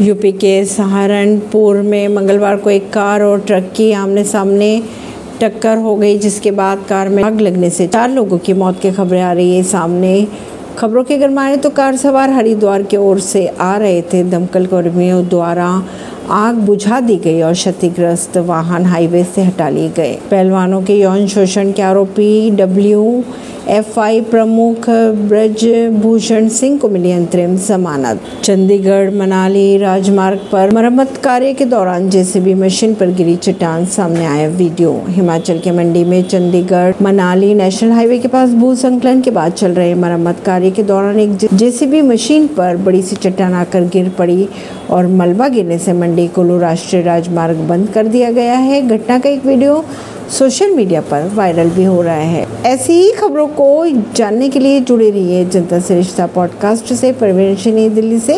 UP के सहारनपुर में मंगलवार को एक कार और ट्रक की आमने सामने टक्कर हो गई, जिसके बाद कार में आग लगने से चार लोगों की मौत की खबरें आ रही है। सामने खबरों के अगर माने तो कार सवार हरिद्वार की ओर से आ रहे थे। दमकल कर्मियों द्वारा आग बुझा दी गई और क्षतिग्रस्त वाहन हाईवे से हटा लिए गए। पहलवानों के यौन शोषण के आरोपी डब्ल्यू एफआई प्रमुख ब्रजभूषण सिंह को मिली अंतरिम जमानत। चंडीगढ़, मनाली राजमार्ग पर मरम्मत कार्य के दौरान जेसीबी मशीन पर गिरी चट्टान, सामने आया वीडियो। हिमाचल के मंडी में चंडीगढ़, मनाली नेशनल हाईवे के पास भू संकलन के बाद चल रहे मरम्मत कार्य के दौरान एक जेसीबी मशीन पर बड़ी सी चट्टान आकर गिर पड़ी और मलबा गिरने से मंडी कुल्लू राष्ट्रीय राजमार्ग बंद कर दिया गया है। घटना का एक वीडियो सोशल मीडिया पर वायरल भी हो रहा है। ऐसी ही खबरों को जानने के लिए जुड़े रहिए जनता से रिश्ता पॉडकास्ट से, परवीन दिल्ली से।